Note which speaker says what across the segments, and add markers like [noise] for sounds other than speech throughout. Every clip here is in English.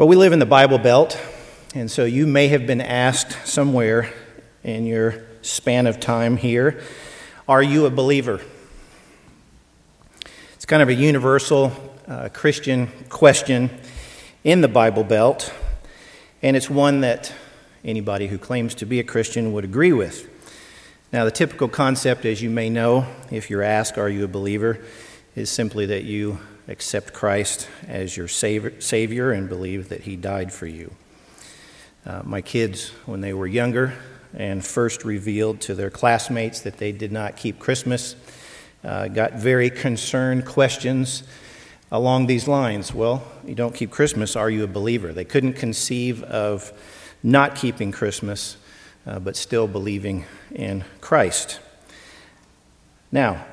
Speaker 1: Well, we live in the Bible Belt, and so you may have been asked somewhere in your span of time here Are you a believer? It's kind of a universal uh, Christian question in the Bible Belt, and it's one that anybody who claims to be a Christian would agree with. Now, the typical concept, as you may know, if you're asked, Are you a believer? is simply that you accept Christ as your Savior and believe that He died for you. Uh, my kids, when they were younger and first revealed to their classmates that they did not keep Christmas, uh, got very concerned questions along these lines. Well, you don't keep Christmas, are you a believer? They couldn't conceive of not keeping Christmas, uh, but still believing in Christ. Now,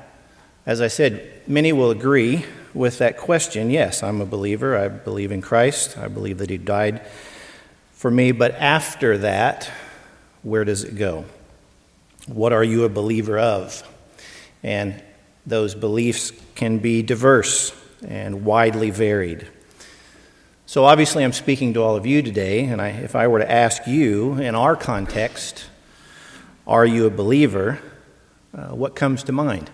Speaker 1: as I said, many will agree with that question yes, I'm a believer. I believe in Christ. I believe that He died for me. But after that, where does it go? What are you a believer of? And those beliefs can be diverse and widely varied. So, obviously, I'm speaking to all of you today, and I, if I were to ask you in our context, are you a believer? Uh, what comes to mind?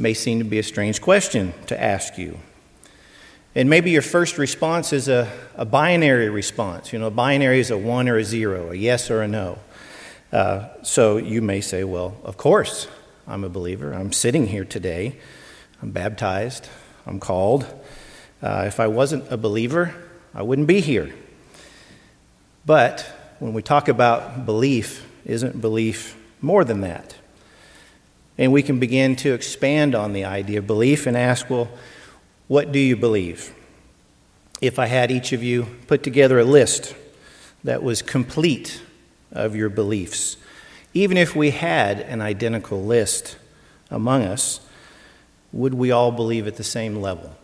Speaker 1: May seem to be a strange question to ask you. And maybe your first response is a, a binary response. You know, a binary is a one or a zero, a yes or a no. Uh, so you may say, well, of course, I'm a believer. I'm sitting here today. I'm baptized. I'm called. Uh, if I wasn't a believer, I wouldn't be here. But when we talk about belief, isn't belief more than that? And we can begin to expand on the idea of belief and ask, well, what do you believe? If I had each of you put together a list that was complete of your beliefs, even if we had an identical list among us, would we all believe at the same level?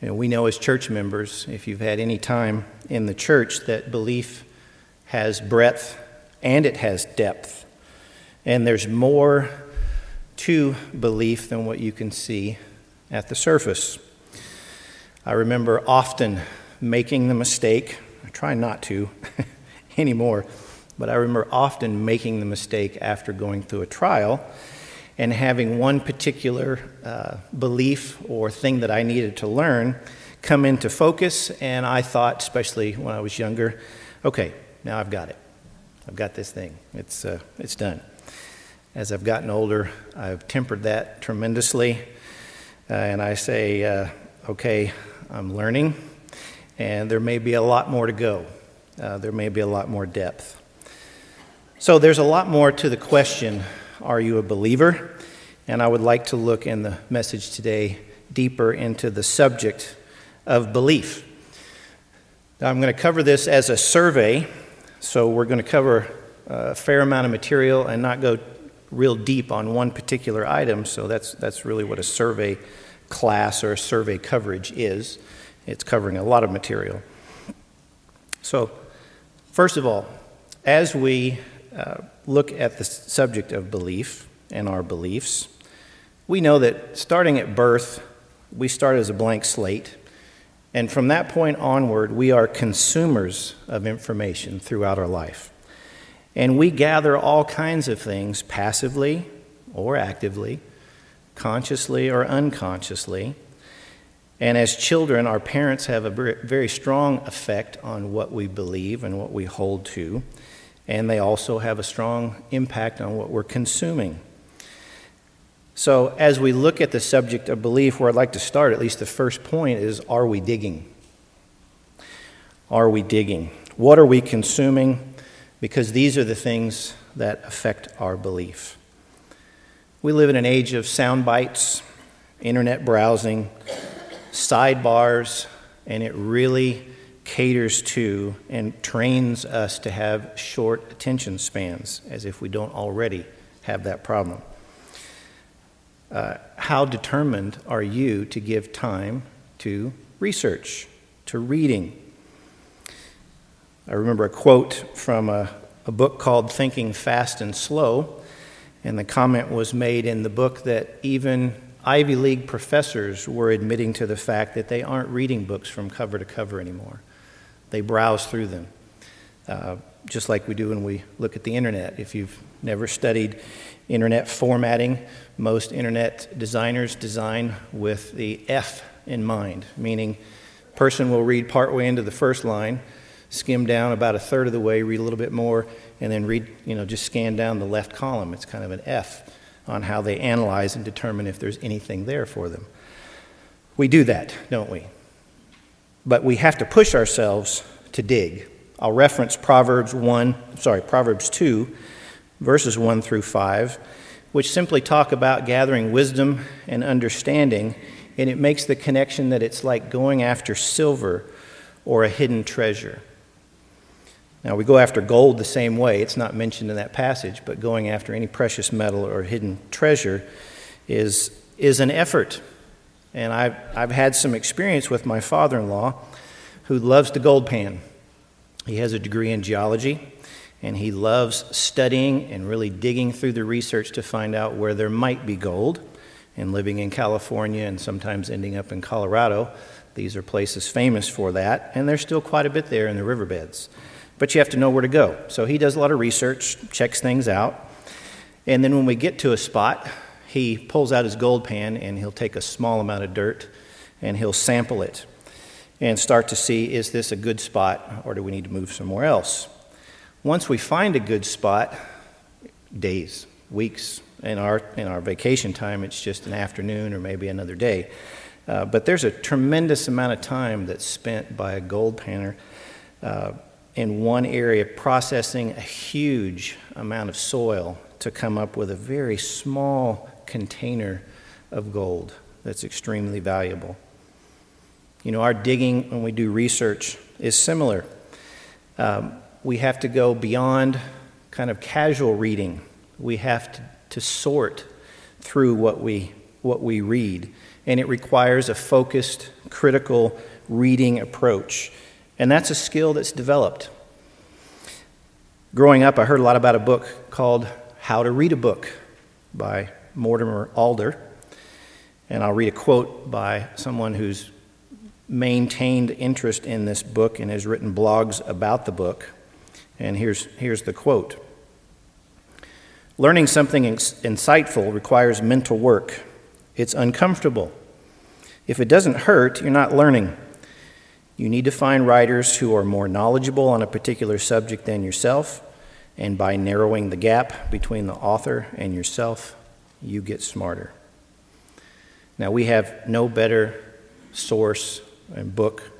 Speaker 1: You know, we know as church members, if you've had any time in the church, that belief has breadth and it has depth. And there's more to belief than what you can see at the surface. I remember often making the mistake, I try not to [laughs] anymore, but I remember often making the mistake after going through a trial and having one particular uh, belief or thing that I needed to learn come into focus. And I thought, especially when I was younger, okay, now I've got it. I've got this thing. It's, uh, it's done. As I've gotten older, I've tempered that tremendously. Uh, and I say, uh, okay, I'm learning, and there may be a lot more to go. Uh, there may be a lot more depth. So there's a lot more to the question are you a believer? And I would like to look in the message today deeper into the subject of belief. Now, I'm going to cover this as a survey, so we're going to cover a fair amount of material and not go real deep on one particular item, so that's, that's really what a survey class or a survey coverage is. It's covering a lot of material. So, first of all, as we uh, look at the subject of belief and our beliefs, we know that starting at birth, we start as a blank slate. And from that point onward, we are consumers of information throughout our life. And we gather all kinds of things passively or actively, consciously or unconsciously. And as children, our parents have a very strong effect on what we believe and what we hold to. And they also have a strong impact on what we're consuming. So, as we look at the subject of belief, where I'd like to start, at least the first point is are we digging? Are we digging? What are we consuming? Because these are the things that affect our belief. We live in an age of sound bites, internet browsing, sidebars, and it really caters to and trains us to have short attention spans, as if we don't already have that problem. Uh, how determined are you to give time to research, to reading, I remember a quote from a, a book called Thinking Fast and Slow, and the comment was made in the book that even Ivy League professors were admitting to the fact that they aren't reading books from cover to cover anymore. They browse through them, uh, just like we do when we look at the internet. If you've never studied internet formatting, most internet designers design with the F in mind, meaning person will read partway into the first line, skim down about a third of the way, read a little bit more, and then read, you know, just scan down the left column. It's kind of an F on how they analyze and determine if there's anything there for them. We do that, don't we? But we have to push ourselves to dig. I'll reference Proverbs 1, sorry, Proverbs 2, verses 1 through 5, which simply talk about gathering wisdom and understanding, and it makes the connection that it's like going after silver or a hidden treasure. Now, we go after gold the same way. It's not mentioned in that passage, but going after any precious metal or hidden treasure is, is an effort. And I've, I've had some experience with my father in law who loves the gold pan. He has a degree in geology, and he loves studying and really digging through the research to find out where there might be gold. And living in California and sometimes ending up in Colorado, these are places famous for that, and there's still quite a bit there in the riverbeds but you have to know where to go. So he does a lot of research, checks things out, and then when we get to a spot, he pulls out his gold pan and he'll take a small amount of dirt and he'll sample it and start to see is this a good spot or do we need to move somewhere else? Once we find a good spot, days, weeks, in our, in our vacation time, it's just an afternoon or maybe another day. Uh, but there's a tremendous amount of time that's spent by a gold panner uh, in one area processing a huge amount of soil to come up with a very small container of gold that's extremely valuable. You know, our digging when we do research is similar. Um, we have to go beyond kind of casual reading. We have to, to sort through what we, what we read, and it requires a focused, critical reading approach. And that's a skill that's developed. Growing up, I heard a lot about a book called How to Read a Book by Mortimer Adler. And I'll read a quote by someone who's maintained interest in this book and has written blogs about the book. And here's, here's the quote Learning something insightful requires mental work. It's uncomfortable. If it doesn't hurt, you're not learning. You need to find writers who are more knowledgeable on a particular subject than yourself, and by narrowing the gap between the author and yourself, you get smarter. Now, we have no better source and book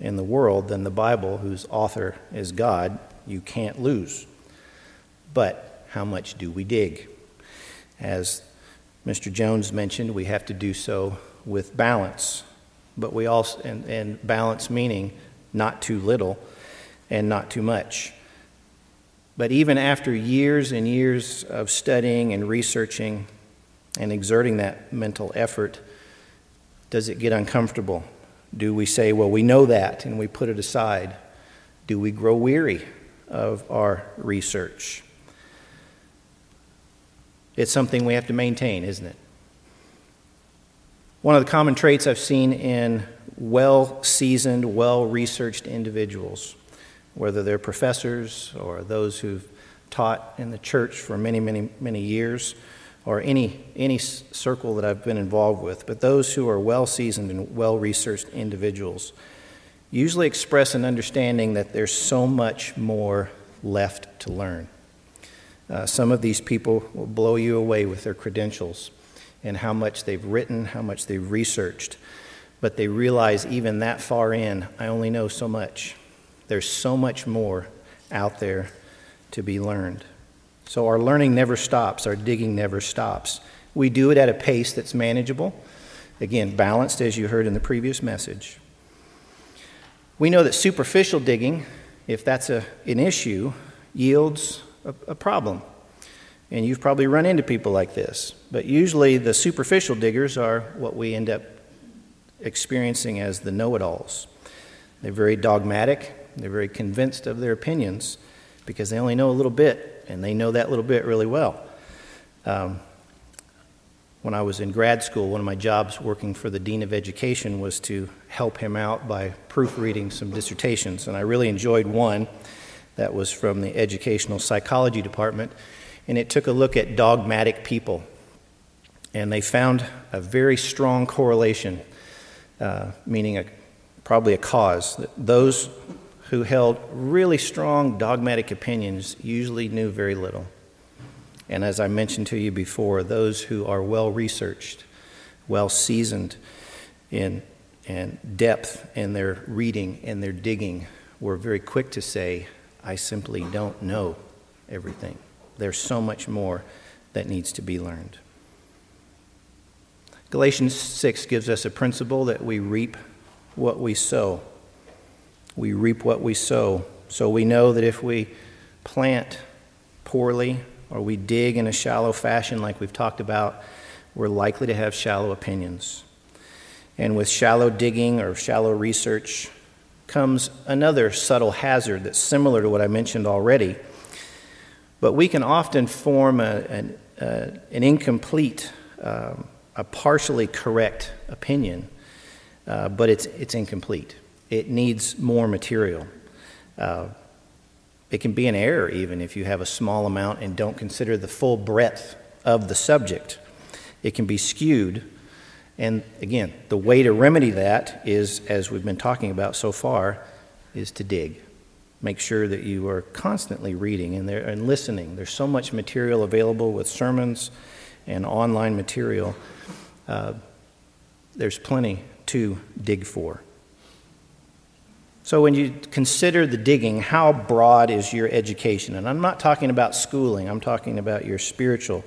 Speaker 1: in the world than the Bible, whose author is God. You can't lose. But how much do we dig? As Mr. Jones mentioned, we have to do so with balance but we also, and, and balance meaning not too little and not too much. But even after years and years of studying and researching and exerting that mental effort, does it get uncomfortable? Do we say, well, we know that and we put it aside? Do we grow weary of our research? It's something we have to maintain, isn't it? One of the common traits I've seen in well seasoned, well researched individuals, whether they're professors or those who've taught in the church for many, many, many years, or any, any circle that I've been involved with, but those who are well seasoned and well researched individuals usually express an understanding that there's so much more left to learn. Uh, some of these people will blow you away with their credentials and how much they've written, how much they've researched. But they realize even that far in, I only know so much. There's so much more out there to be learned. So our learning never stops, our digging never stops. We do it at a pace that's manageable, again, balanced as you heard in the previous message. We know that superficial digging, if that's a, an issue, yields a, a problem. And you've probably run into people like this. But usually the superficial diggers are what we end up experiencing as the know it alls. They're very dogmatic, they're very convinced of their opinions because they only know a little bit, and they know that little bit really well. Um, when I was in grad school, one of my jobs working for the Dean of Education was to help him out by proofreading some dissertations. And I really enjoyed one that was from the Educational Psychology Department, and it took a look at dogmatic people. And they found a very strong correlation, uh, meaning a, probably a cause, that those who held really strong dogmatic opinions usually knew very little. And as I mentioned to you before, those who are well researched, well seasoned in and depth in their reading and their digging were very quick to say, I simply don't know everything. There's so much more that needs to be learned. Galatians 6 gives us a principle that we reap what we sow. We reap what we sow. So we know that if we plant poorly, or we dig in a shallow fashion, like we've talked about, we're likely to have shallow opinions. And with shallow digging or shallow research comes another subtle hazard that's similar to what I mentioned already. But we can often form a, an, uh, an incomplete, um, a partially correct opinion, uh, but it's, it's incomplete. It needs more material. Uh, it can be an error, even if you have a small amount and don't consider the full breadth of the subject. It can be skewed. And again, the way to remedy that is, as we've been talking about so far, is to dig. Make sure that you are constantly reading and, there, and listening. There's so much material available with sermons and online material. Uh, there's plenty to dig for. So, when you consider the digging, how broad is your education? And I'm not talking about schooling, I'm talking about your spiritual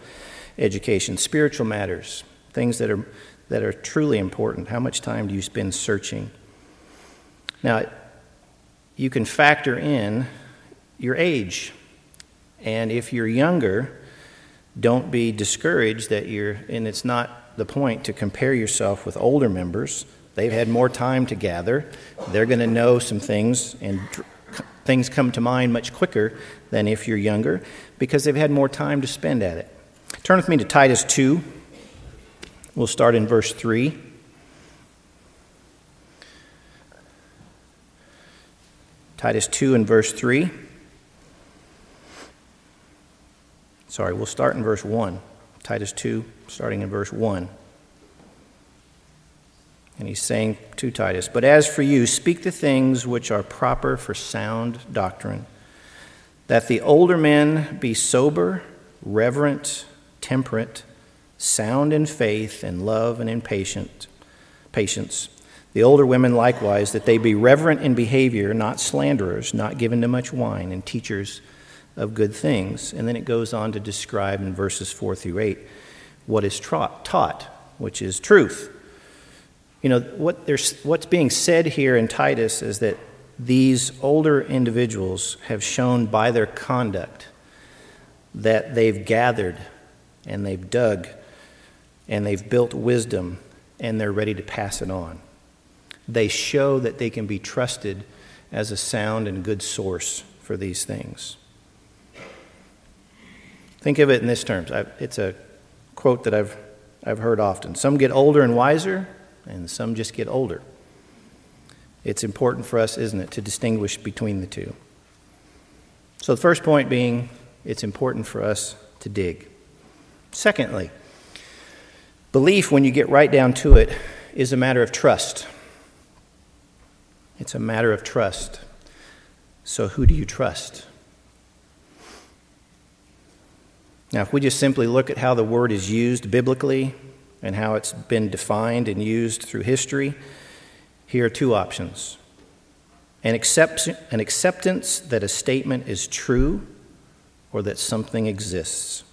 Speaker 1: education, spiritual matters, things that are, that are truly important. How much time do you spend searching? Now, you can factor in your age. And if you're younger, don't be discouraged that you're, and it's not the point to compare yourself with older members They've had more time to gather. They're going to know some things, and things come to mind much quicker than if you're younger because they've had more time to spend at it. Turn with me to Titus 2. We'll start in verse 3. Titus 2 and verse 3. Sorry, we'll start in verse 1. Titus 2, starting in verse 1. And he's saying to Titus, But as for you, speak the things which are proper for sound doctrine, that the older men be sober, reverent, temperate, sound in faith and love and in patient, patience. The older women likewise, that they be reverent in behavior, not slanderers, not given to much wine, and teachers of good things. And then it goes on to describe in verses 4 through 8 what is taught, which is truth you know, what what's being said here in Titus is that these older individuals have shown by their conduct that they've gathered and they've dug and they've built wisdom and they're ready to pass it on. They show that they can be trusted as a sound and good source for these things. Think of it in this terms. It's a quote that I've, I've heard often. Some get older and wiser, and some just get older. It's important for us, isn't it, to distinguish between the two. So, the first point being, it's important for us to dig. Secondly, belief, when you get right down to it, is a matter of trust. It's a matter of trust. So, who do you trust? Now, if we just simply look at how the word is used biblically, and how it's been defined and used through history, here are two options an, accept- an acceptance that a statement is true or that something exists.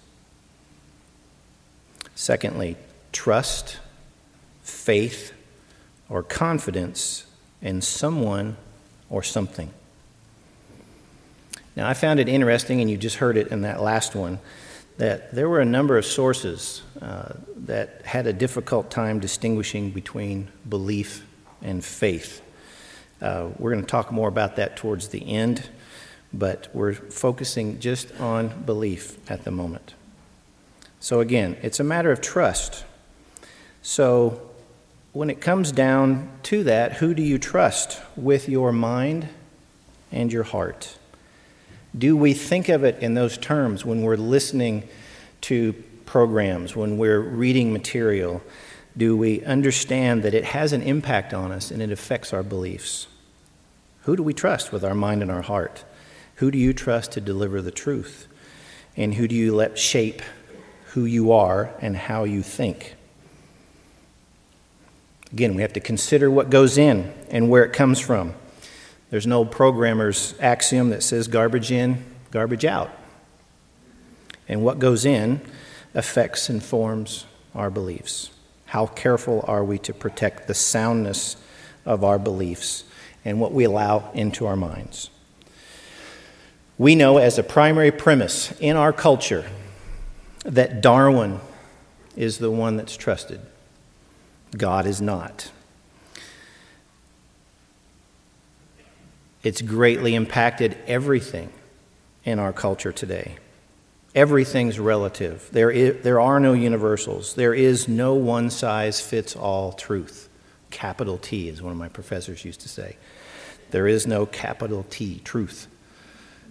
Speaker 1: Secondly, trust, faith, or confidence in someone or something. Now, I found it interesting, and you just heard it in that last one, that there were a number of sources uh, that had a difficult time distinguishing between belief and faith. Uh, we're going to talk more about that towards the end, but we're focusing just on belief at the moment. So, again, it's a matter of trust. So, when it comes down to that, who do you trust with your mind and your heart? Do we think of it in those terms when we're listening to programs, when we're reading material? Do we understand that it has an impact on us and it affects our beliefs? Who do we trust with our mind and our heart? Who do you trust to deliver the truth? And who do you let shape who you are and how you think? Again, we have to consider what goes in and where it comes from. There's no programmer's axiom that says garbage in, garbage out. And what goes in affects and forms our beliefs. How careful are we to protect the soundness of our beliefs and what we allow into our minds? We know as a primary premise in our culture that Darwin is the one that's trusted. God is not. It's greatly impacted everything in our culture today. Everything's relative. There, is, there are no universals. There is no one size fits all truth. Capital T, as one of my professors used to say. There is no capital T truth.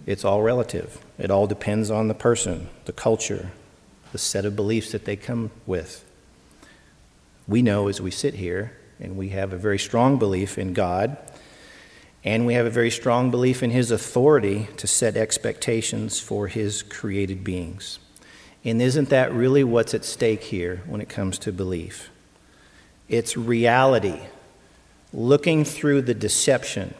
Speaker 1: It's all relative. It all depends on the person, the culture, the set of beliefs that they come with. We know as we sit here, and we have a very strong belief in God, and we have a very strong belief in His authority to set expectations for His created beings. And isn't that really what's at stake here when it comes to belief? It's reality, looking through the deception,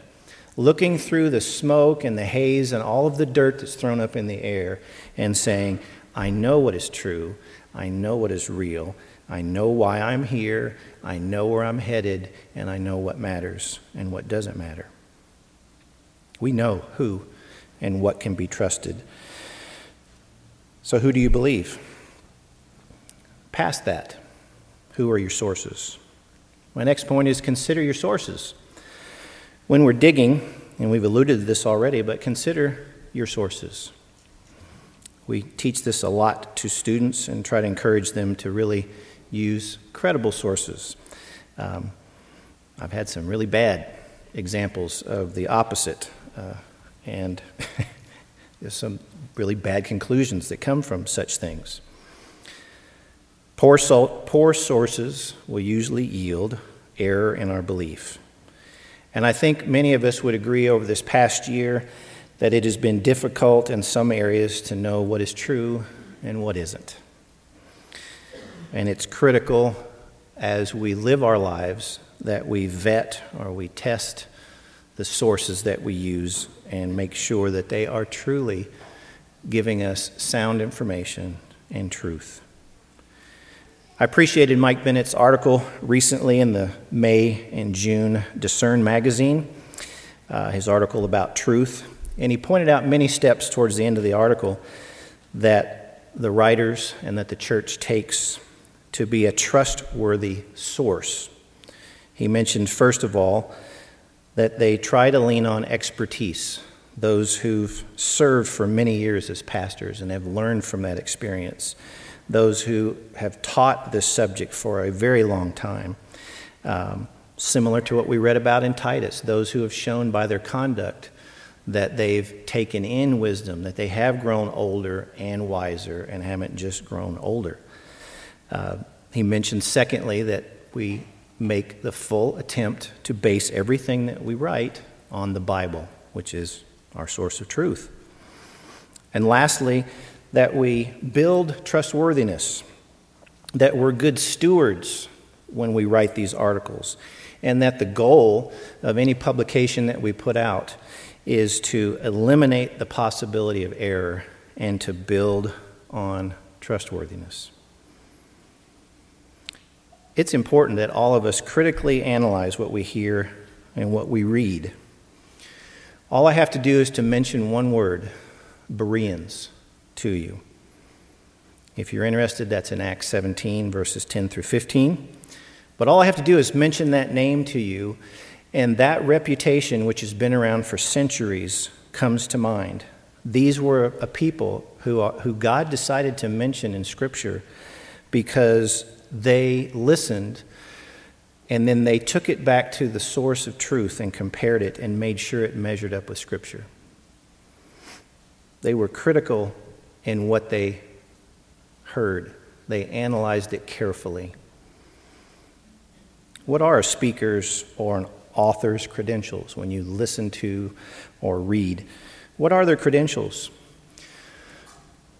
Speaker 1: looking through the smoke and the haze and all of the dirt that's thrown up in the air, and saying, I know what is true, I know what is real, I know why I'm here, I know where I'm headed, and I know what matters and what doesn't matter. We know who and what can be trusted. So, who do you believe? Past that, who are your sources? My next point is consider your sources. When we're digging, and we've alluded to this already, but consider your sources. We teach this a lot to students and try to encourage them to really use credible sources. Um, I've had some really bad examples of the opposite, uh, and [laughs] there's some really bad conclusions that come from such things. Poor, so- poor sources will usually yield error in our belief. And I think many of us would agree over this past year that it has been difficult in some areas to know what is true and what isn't. And it's critical as we live our lives that we vet or we test the sources that we use and make sure that they are truly giving us sound information and truth. I appreciated Mike Bennett's article recently in the May and June Discern magazine, uh, his article about truth. And he pointed out many steps towards the end of the article that the writers and that the church takes to be a trustworthy source. He mentioned, first of all, that they try to lean on expertise, those who've served for many years as pastors and have learned from that experience, those who have taught this subject for a very long time. Um, similar to what we read about in Titus, those who have shown by their conduct that they've taken in wisdom, that they have grown older and wiser and haven't just grown older. Uh, he mentions, secondly, that we make the full attempt to base everything that we write on the Bible, which is our source of truth. And lastly, that we build trustworthiness, that we're good stewards when we write these articles, and that the goal of any publication that we put out is to eliminate the possibility of error and to build on trustworthiness it's important that all of us critically analyze what we hear and what we read. All I have to do is to mention one word, Bereans, to you. If you're interested, that's in Acts 17, verses 10 through 15. But all I have to do is mention that name to you, and that reputation, which has been around for centuries, comes to mind. These were a people who, uh, who God decided to mention in Scripture because they listened and then they took it back to the source of truth and compared it and made sure it measured up with Scripture. They were critical in what they heard, they analyzed it carefully. What are a speaker's or an author's credentials when you listen to or read? What are their credentials?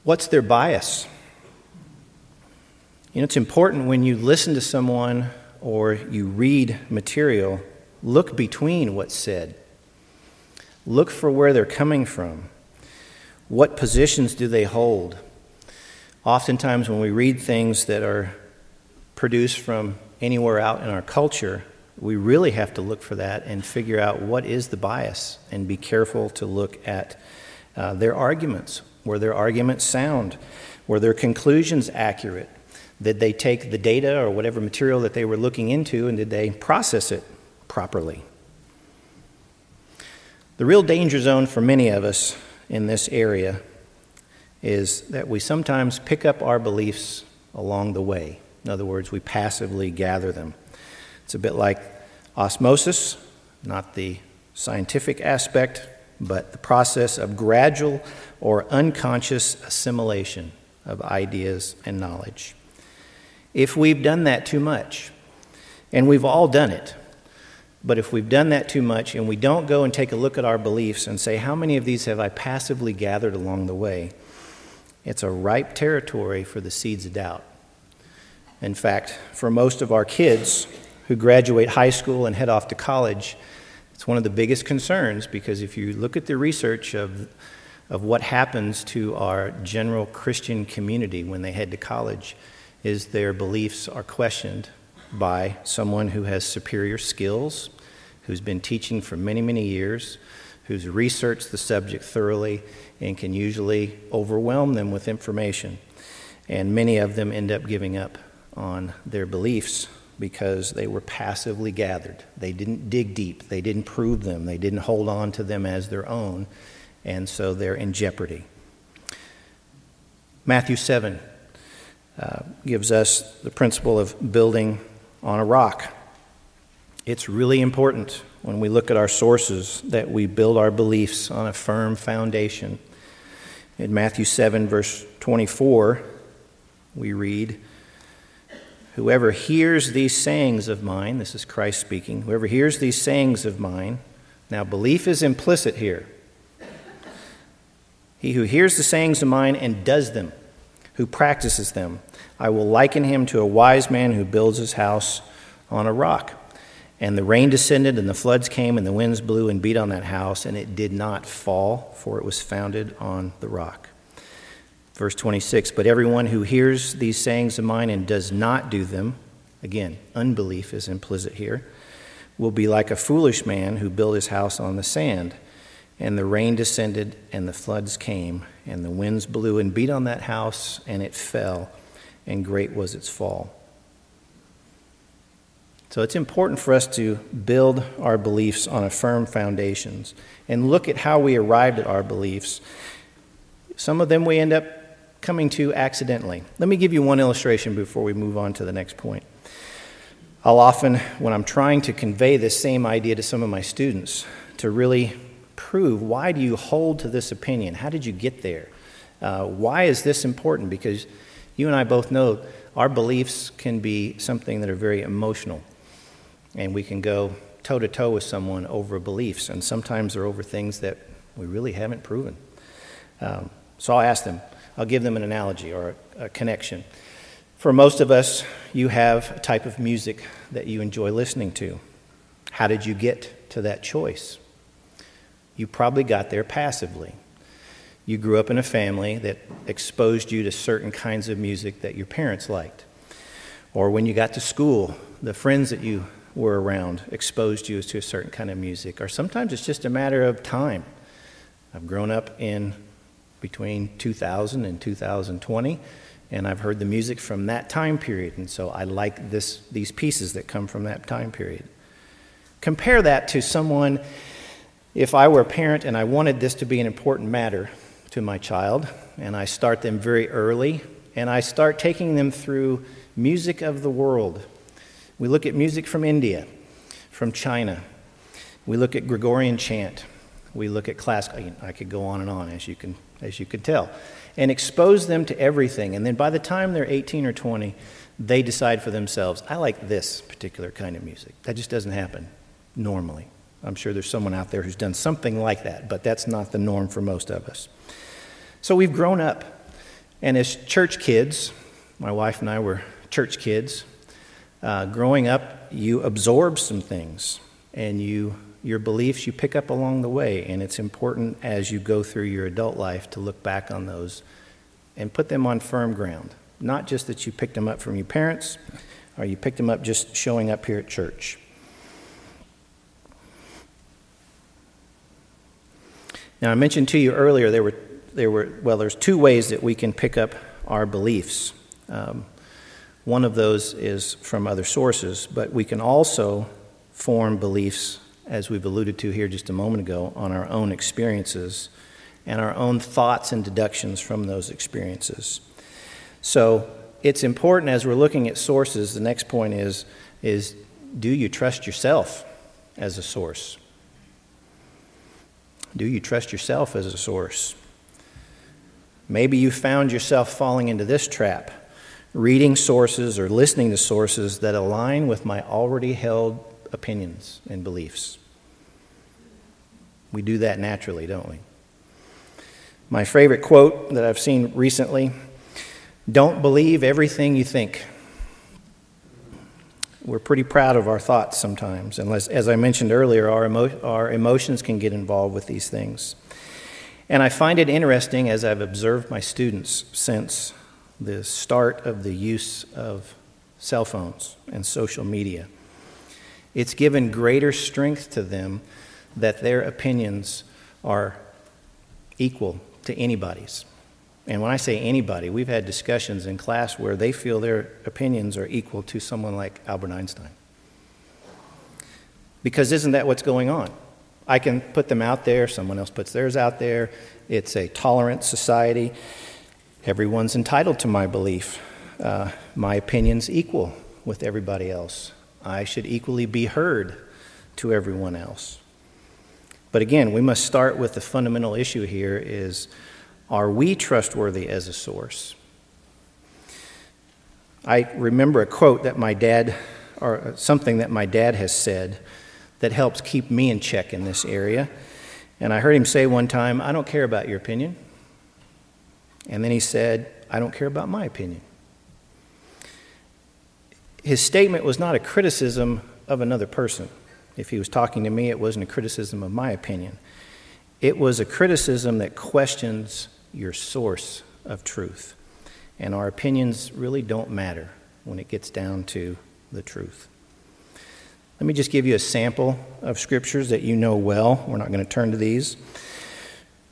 Speaker 1: What's their bias? You know, it's important when you listen to someone or you read material, look between what's said. Look for where they're coming from. What positions do they hold? Oftentimes, when we read things that are produced from anywhere out in our culture, we really have to look for that and figure out what is the bias and be careful to look at uh, their arguments. Were their arguments sound? Were their conclusions accurate? Did they take the data or whatever material that they were looking into and did they process it properly? The real danger zone for many of us in this area is that we sometimes pick up our beliefs along the way. In other words, we passively gather them. It's a bit like osmosis, not the scientific aspect, but the process of gradual or unconscious assimilation of ideas and knowledge if we've done that too much. And we've all done it. But if we've done that too much and we don't go and take a look at our beliefs and say, how many of these have I passively gathered along the way? It's a ripe territory for the seeds of doubt. In fact, for most of our kids who graduate high school and head off to college, it's one of the biggest concerns because if you look at the research of, of what happens to our general Christian community when they head to college, is their beliefs are questioned by someone who has superior skills, who's been teaching for many, many years, who's researched the subject thoroughly, and can usually overwhelm them with information. And many of them end up giving up on their beliefs because they were passively gathered. They didn't dig deep, they didn't prove them, they didn't hold on to them as their own, and so they're in jeopardy. Matthew 7 gives us the principle of building on a rock. It's really important when we look at our sources that we build our beliefs on a firm foundation. In Matthew 7, verse 24, we read, Whoever hears these sayings of mine, this is Christ speaking, whoever hears these sayings of mine, now belief is implicit here. He who hears the sayings of mine and does them, who practices them, I will liken him to a wise man who builds his house on a rock. And the rain descended, and the floods came, and the winds blew and beat on that house, and it did not fall, for it was founded on the rock. Verse 26 But everyone who hears these sayings of mine and does not do them, again, unbelief is implicit here, will be like a foolish man who built his house on the sand. And the rain descended, and the floods came, and the winds blew and beat on that house, and it fell, and great was its fall. So it's important for us to build our beliefs on a firm foundations and look at how we arrived at our beliefs. Some of them we end up coming to accidentally. Let me give you one illustration before we move on to the next point. I'll often, when I'm trying to convey this same idea to some of my students, to really prove why do you hold to this opinion? How did you get there? Uh, why is this important? Because you and I both know our beliefs can be something that are very emotional, and we can go toe to toe with someone over beliefs, and sometimes they're over things that we really haven't proven. Um, so I'll ask them, I'll give them an analogy or a, a connection. For most of us, you have a type of music that you enjoy listening to. How did you get to that choice? you probably got there passively. You grew up in a family that exposed you to certain kinds of music that your parents liked. Or when you got to school, the friends that you were around exposed you to a certain kind of music. Or sometimes it's just a matter of time. I've grown up in between 2000 and 2020, and I've heard the music from that time period, and so I like this, these pieces that come from that time period. Compare that to someone if I were a parent and I wanted this to be an important matter to my child, and I start them very early, and I start taking them through music of the world. We look at music from India, from China. We look at Gregorian chant. We look at classical. I could go on and on, as you can, as you could tell, and expose them to everything. And then by the time they're 18 or 20, they decide for themselves, I like this particular kind of music. That just doesn't happen normally. I'm sure there's someone out there who's done something like that, but that's not the norm for most of us. So we've grown up, and as church kids, my wife and I were church kids. Uh, growing up, you absorb some things, and you your beliefs you pick up along the way, and it's important as you go through your adult life to look back on those and put them on firm ground. Not just that you picked them up from your parents, or you picked them up just showing up here at church. Now, I mentioned to you earlier there were, there were well, there's two ways that we can pick up our beliefs. Um, one of those is from other sources, but we can also form beliefs, as we've alluded to here just a moment ago, on our own experiences and our own thoughts and deductions from those experiences. So it's important as we're looking at sources, the next point is, is do you trust yourself as a source? Do you trust yourself as a source? Maybe you found yourself falling into this trap, reading sources or listening to sources that align with my already held opinions and beliefs. We do that naturally, don't we? My favorite quote that I've seen recently don't believe everything you think. We're pretty proud of our thoughts sometimes. unless, as I mentioned earlier, our, emo- our emotions can get involved with these things. And I find it interesting as I've observed my students since the start of the use of cell phones and social media. It's given greater strength to them that their opinions are equal to anybody's. And when I say anybody, we've had discussions in class where they feel their opinions are equal to someone like Albert Einstein. Because isn't that what's going on? I can put them out there, someone else puts theirs out there. It's a tolerant society. Everyone's entitled to my belief. Uh, my opinion's equal with everybody else. I should equally be heard to everyone else. But again, we must start with the fundamental issue here is are we trustworthy as a source? I remember a quote that my dad, or something that my dad has said that helps keep me in check in this area. And I heard him say one time, I don't care about your opinion. And then he said, I don't care about my opinion. His statement was not a criticism of another person. If he was talking to me, it wasn't a criticism of my opinion. It was a criticism that questions your source of truth. And our opinions really don't matter when it gets down to the truth. Let me just give you a sample of scriptures that you know well. We're not going to turn to these.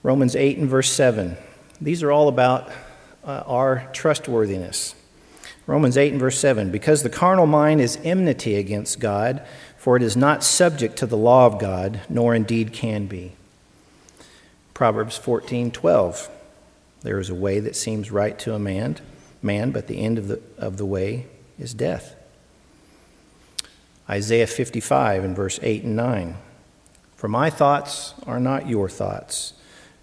Speaker 1: Romans 8 and verse 7. These are all about uh, our trustworthiness. Romans 8 and verse 7. Because the carnal mind is enmity against God, for it is not subject to the law of God, nor indeed can be. Proverbs 14 12. There is a way that seems right to a man, man, but the end of the, of the way is death. Isaiah 55 and verse 8 and 9. For my thoughts are not your thoughts,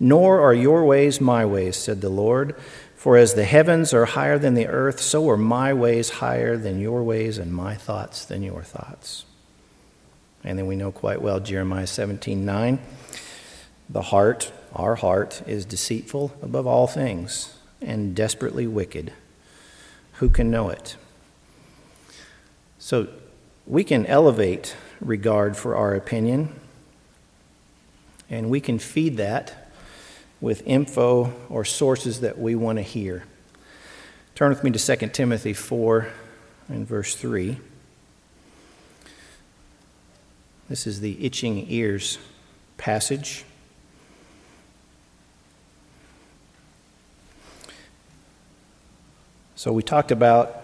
Speaker 1: nor are your ways my ways, said the Lord. For as the heavens are higher than the earth, so are my ways higher than your ways, and my thoughts than your thoughts. And then we know quite well Jeremiah 17 9. The heart our heart is deceitful above all things and desperately wicked. Who can know it? So we can elevate regard for our opinion, and we can feed that with info or sources that we want to hear. Turn with me to 2 Timothy 4 and verse 3. This is the itching ears passage. So we talked about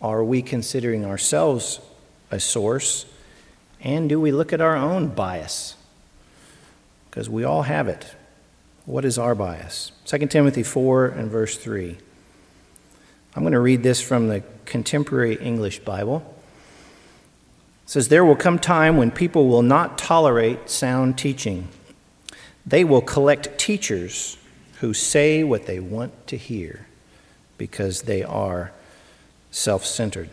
Speaker 1: are we considering ourselves a source? And do we look at our own bias? Because we all have it. What is our bias? 2 Timothy 4 and verse 3. I'm going to read this from the Contemporary English Bible. It says, There will come time when people will not tolerate sound teaching. They will collect teachers who say what they want to hear because they are self centered.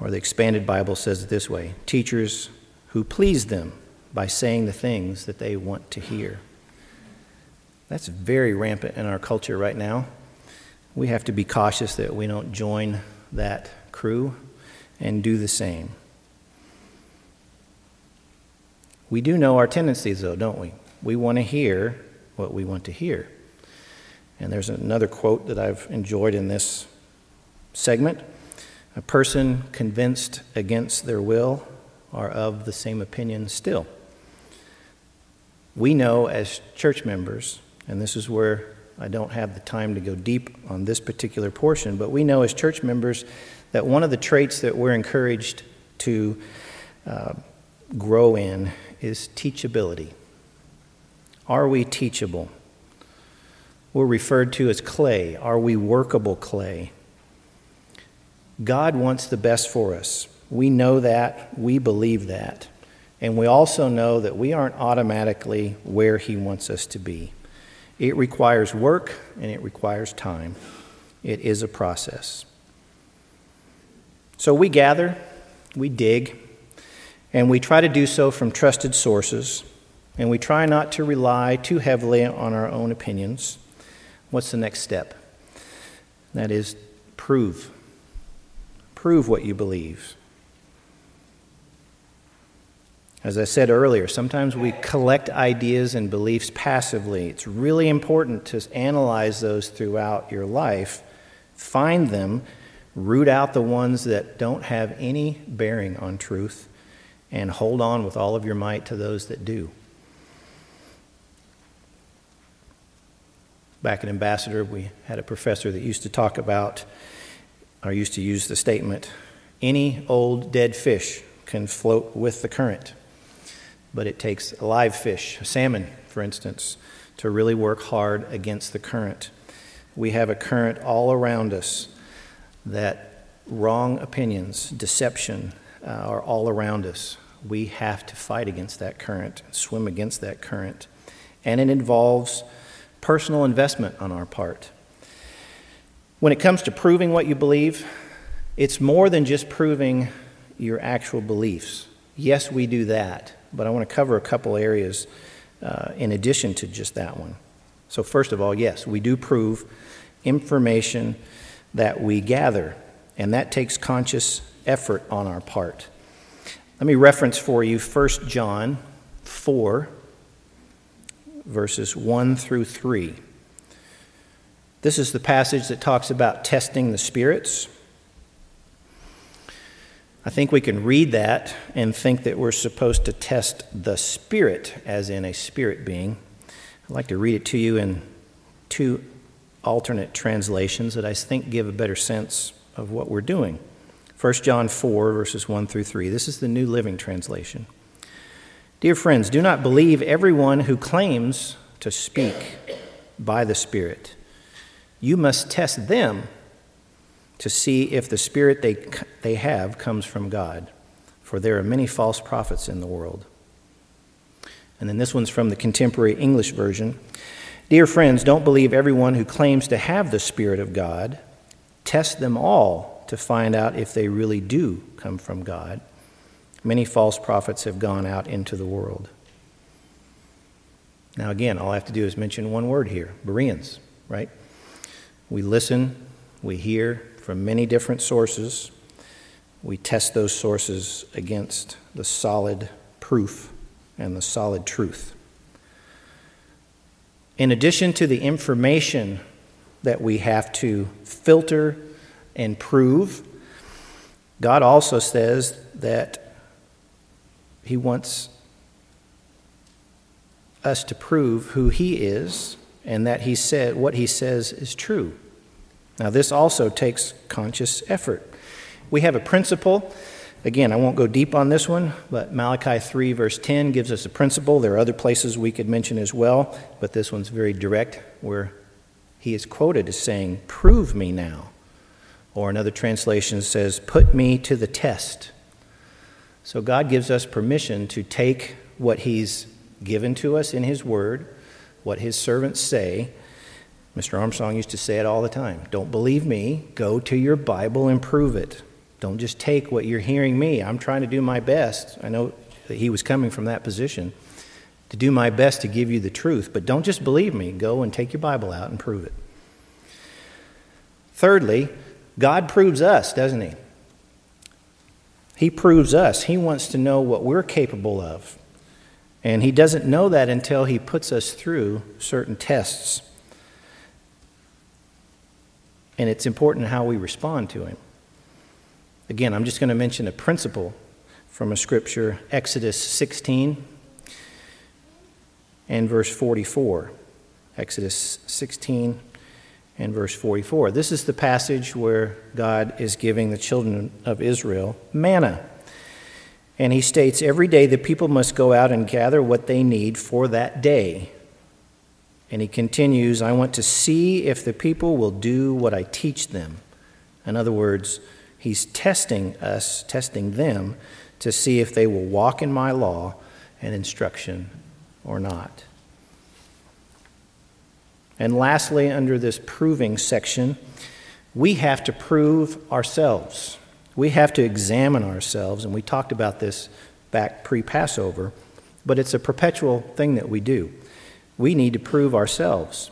Speaker 1: Or the Expanded Bible says it this way teachers who please them by saying the things that they want to hear. That's very rampant in our culture right now. We have to be cautious that we don't join that crew and do the same. We do know our tendencies, though, don't we? We want to hear what we want to hear. And there's another quote that I've enjoyed in this segment A person convinced against their will are of the same opinion still. We know as church members, and this is where I don't have the time to go deep on this particular portion, but we know as church members that one of the traits that we're encouraged to uh, grow in is teachability. Are we teachable? We're referred to as clay. Are we workable clay? God wants the best for us. We know that. We believe that. And we also know that we aren't automatically where He wants us to be. It requires work and it requires time. It is a process. So we gather, we dig, and we try to do so from trusted sources, and we try not to rely too heavily on our own opinions. What's the next step? That is, prove. Prove what you believe. As I said earlier, sometimes we collect ideas and beliefs passively. It's really important to analyze those throughout your life, find them, root out the ones that don't have any bearing on truth, and hold on with all of your might to those that do. Back at Ambassador, we had a professor that used to talk about, or used to use the statement, any old dead fish can float with the current but it takes a live fish, a salmon, for instance, to really work hard against the current. We have a current all around us that wrong opinions, deception uh, are all around us. We have to fight against that current, swim against that current. And it involves personal investment on our part. When it comes to proving what you believe, it's more than just proving your actual beliefs. Yes, we do that but I want to cover a couple areas uh, in addition to just that one. So, first of all, yes, we do prove information that we gather, and that takes conscious effort on our part. Let me reference for you 1 John 4, verses 1 through 3. This is the passage that talks about testing the spirits. I think we can read that and think that we're supposed to test the spirit, as in a spirit being. I'd like to read it to you in two alternate translations that I think give a better sense of what we're doing. 1 John 4, verses 1 through 3. This is the New Living Translation. Dear friends, do not believe everyone who claims to speak by the Spirit. You must test them to see if the spirit they, they have comes from God, for there are many false prophets in the world. And then this one's from the contemporary English version. Dear friends, don't believe everyone who claims to have the Spirit of God. Test them all to find out if they really do come from God. Many false prophets have gone out into the world. Now, again, all I have to do is mention one word here Bereans, right? We listen, we hear, from many different sources. We test those sources against the solid proof and the solid truth. In addition to the information that we have to filter and prove, God also says that He wants us to prove who He is and that He said what He says is true. Now, this also takes conscious effort. We have a principle. Again, I won't go deep on this one, but Malachi 3, verse 10 gives us a principle. There are other places we could mention as well, but this one's very direct. We're He is quoted as saying, Prove me now. Or another translation says, Put me to the test. So God gives us permission to take what He's given to us in His Word, what His servants say. Mr. Armstrong used to say it all the time Don't believe me, go to your Bible and prove it. Don't just take what you're hearing me. I'm trying to do my best. I know that he was coming from that position to do my best to give you the truth, but don't just believe me. Go and take your Bible out and prove it. Thirdly, God proves us, doesn't He? He proves us. He wants to know what we're capable of. And He doesn't know that until He puts us through certain tests. And it's important how we respond to Him. Again, I'm just going to mention a principle from a scripture, Exodus 16 and verse 44. Exodus 16 and verse 44. This is the passage where God is giving the children of Israel manna. And he states, Every day the people must go out and gather what they need for that day. And he continues, I want to see if the people will do what I teach them. In other words, he's testing us, testing them, to see if they will walk in my law and instruction or not. And lastly, under this proving section, we have to prove ourselves. We have to examine ourselves, and we talked about this back pre Passover, but it's a perpetual thing that we do. We need to prove ourselves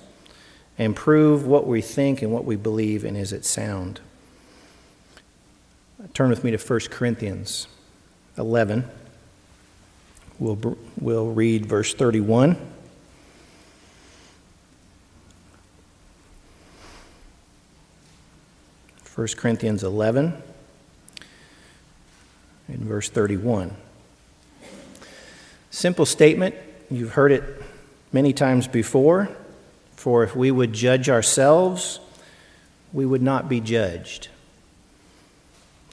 Speaker 1: and prove what we think and what we believe, and is it sound? Turn with me to 1 Corinthians 11. We'll, we'll read verse 31. 1 Corinthians 11 in verse 31. Simple statement, you've heard it many times before. For if we would judge ourselves, we would not be judged.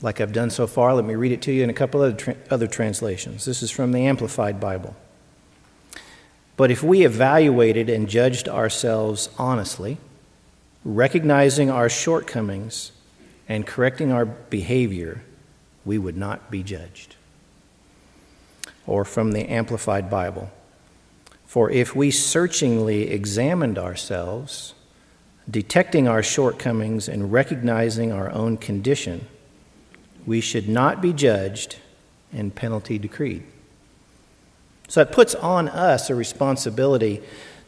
Speaker 1: Like I've done so far, let me read it to you in a couple other, other translations. This is from the Amplified Bible. But if we evaluated and judged ourselves honestly, recognizing our shortcomings, and correcting our behavior, we would not be judged. Or from the Amplified Bible For if we searchingly examined ourselves, detecting our shortcomings and recognizing our own condition, we should not be judged and penalty decreed. So it puts on us a responsibility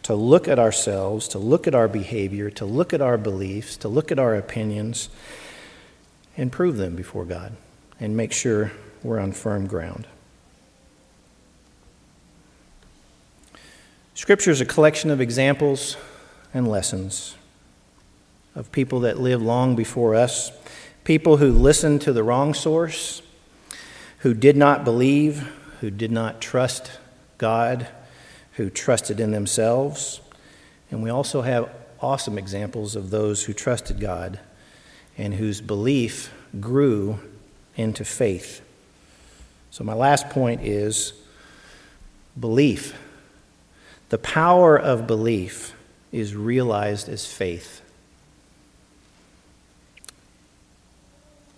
Speaker 1: to look at ourselves, to look at our behavior, to look at our beliefs, to look at our opinions, and prove them before God and make sure we're on firm ground. Scripture is a collection of examples and lessons of people that lived long before us, people who listened to the wrong source, who did not believe, who did not trust God, who trusted in themselves. And we also have awesome examples of those who trusted God and whose belief grew into faith. So, my last point is belief. The power of belief is realized as faith.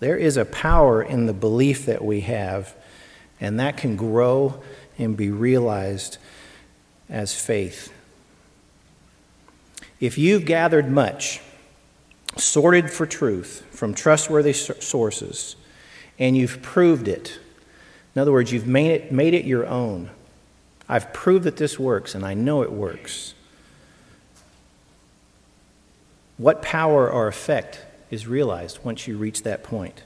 Speaker 1: There is a power in the belief that we have, and that can grow and be realized as faith. If you've gathered much, sorted for truth from trustworthy sources, and you've proved it. In other words, you've made it, made it your own. I've proved that this works, and I know it works. What power or effect is realized once you reach that point?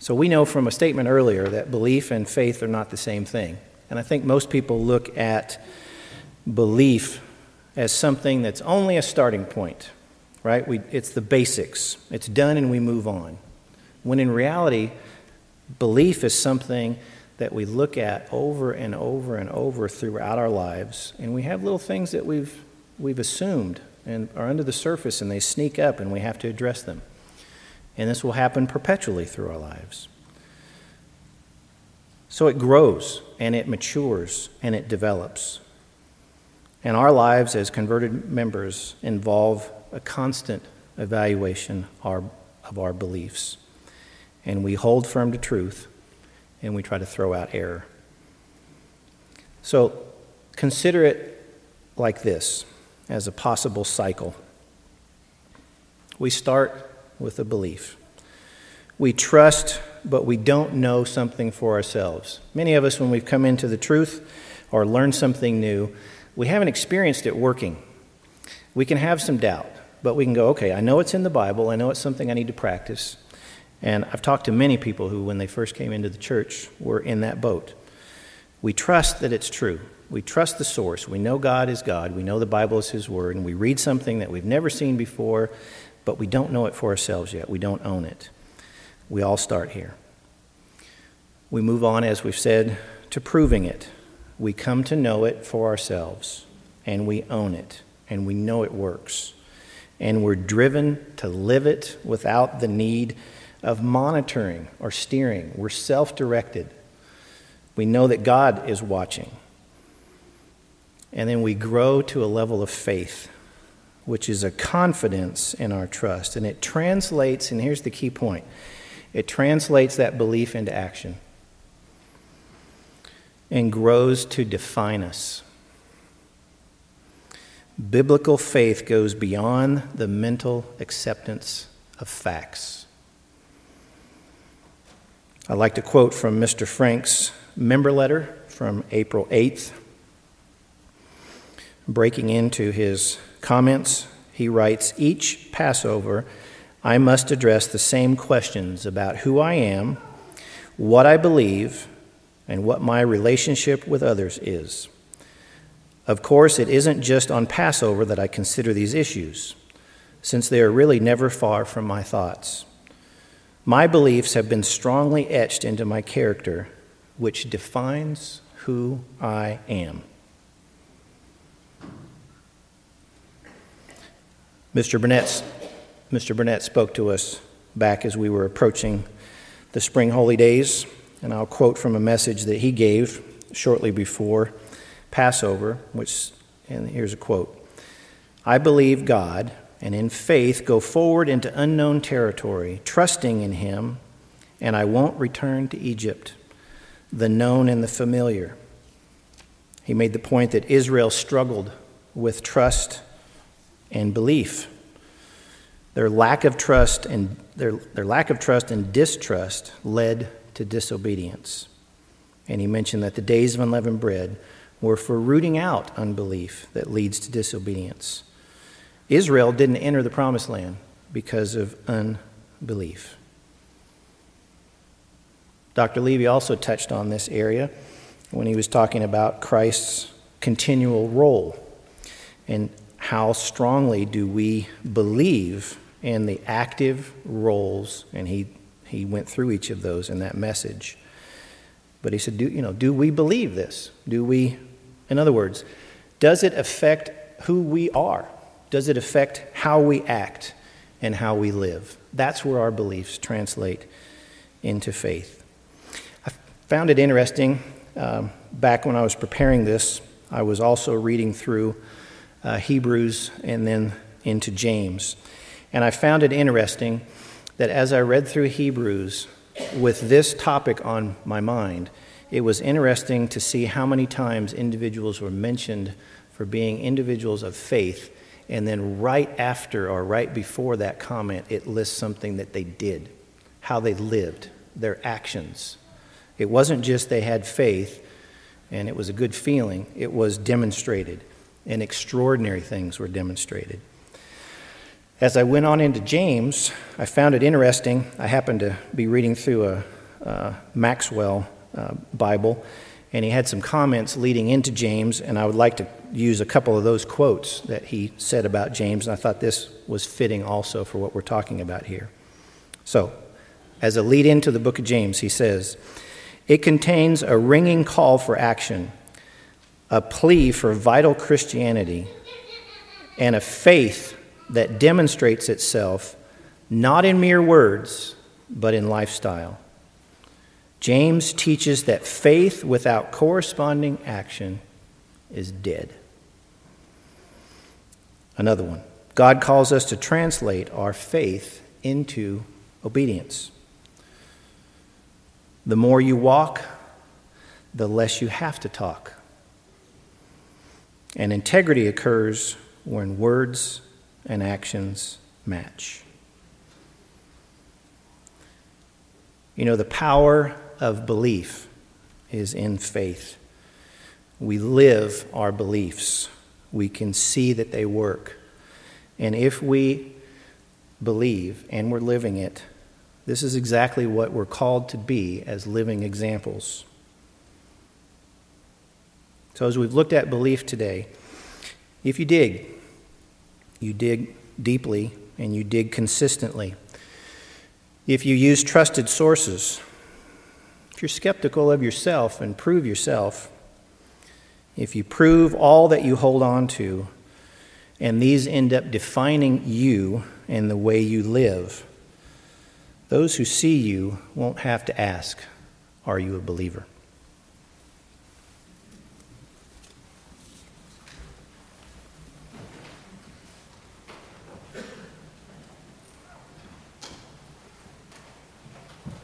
Speaker 1: So, we know from a statement earlier that belief and faith are not the same thing. And I think most people look at belief as something that's only a starting point right? We, it's the basics. It's done and we move on. When in reality, belief is something that we look at over and over and over throughout our lives, and we have little things that we've, we've assumed and are under the surface and they sneak up and we have to address them. And this will happen perpetually through our lives. So it grows and it matures and it develops. And our lives as converted members involve a constant evaluation of our beliefs. And we hold firm to truth and we try to throw out error. So consider it like this as a possible cycle. We start with a belief. We trust, but we don't know something for ourselves. Many of us, when we've come into the truth or learned something new, we haven't experienced it working. We can have some doubt, but we can go, okay, I know it's in the Bible, I know it's something I need to practice. And I've talked to many people who, when they first came into the church, were in that boat. We trust that it's true. We trust the source. We know God is God. We know the Bible is His Word. And we read something that we've never seen before, but we don't know it for ourselves yet. We don't own it. We all start here. We move on, as we've said, to proving it. We come to know it for ourselves, and we own it, and we know it works. And we're driven to live it without the need of monitoring or steering. We're self directed. We know that God is watching. And then we grow to a level of faith, which is a confidence in our trust. And it translates, and here's the key point it translates that belief into action and grows to define us. Biblical faith goes beyond the mental acceptance of facts. I'd like to quote from Mr. Frank's member letter from April 8th. Breaking into his comments, he writes Each Passover, I must address the same questions about who I am, what I believe, and what my relationship with others is. Of course, it isn't just on Passover that I consider these issues, since they are really never far from my thoughts. My beliefs have been strongly etched into my character, which defines who I am. Mr. Burnett, Mr. Burnett spoke to us back as we were approaching the spring holy days, and I'll quote from a message that he gave shortly before Passover, which, and here's a quote I believe God and in faith go forward into unknown territory, trusting in Him, and I won't return to Egypt, the known and the familiar. He made the point that Israel struggled with trust and belief. Their lack of trust and their, their lack of trust and distrust led to disobedience. And he mentioned that the days of unleavened bread were for rooting out unbelief that leads to disobedience. Israel didn't enter the promised land because of unbelief. Dr. Levy also touched on this area when he was talking about Christ's continual role and how strongly do we believe in the active roles and he he went through each of those in that message but he said do you know do we believe this do we in other words does it affect who we are does it affect how we act and how we live? That's where our beliefs translate into faith. I found it interesting. Um, back when I was preparing this, I was also reading through uh, Hebrews and then into James. And I found it interesting that as I read through Hebrews with this topic on my mind, it was interesting to see how many times individuals were mentioned for being individuals of faith and then right after or right before that comment, it lists something that they did, how they lived, their actions. It wasn't just they had faith and it was a good feeling, it was demonstrated, and extraordinary things were demonstrated. As I went on into James, I found it interesting. I happened to be reading through a, a Maxwell uh, Bible, and he had some comments leading into James, and I would like to use a couple of those quotes that he said about James, and I thought this was fitting also for what we're talking about here. So, as a lead into the book of James, he says, It contains a ringing call for action, a plea for vital Christianity, and a faith that demonstrates itself not in mere words, but in lifestyle. James teaches that faith without corresponding action is dead. Another one. God calls us to translate our faith into obedience. The more you walk, the less you have to talk. And integrity occurs when words and actions match. You know, the power of belief is in faith. We live our beliefs, we can see that they work. And if we believe and we're living it, this is exactly what we're called to be as living examples. So, as we've looked at belief today, if you dig, you dig deeply and you dig consistently. If you use trusted sources, if you're skeptical of yourself and prove yourself, if you prove all that you hold on to, and these end up defining you and the way you live, those who see you won't have to ask, Are you a believer?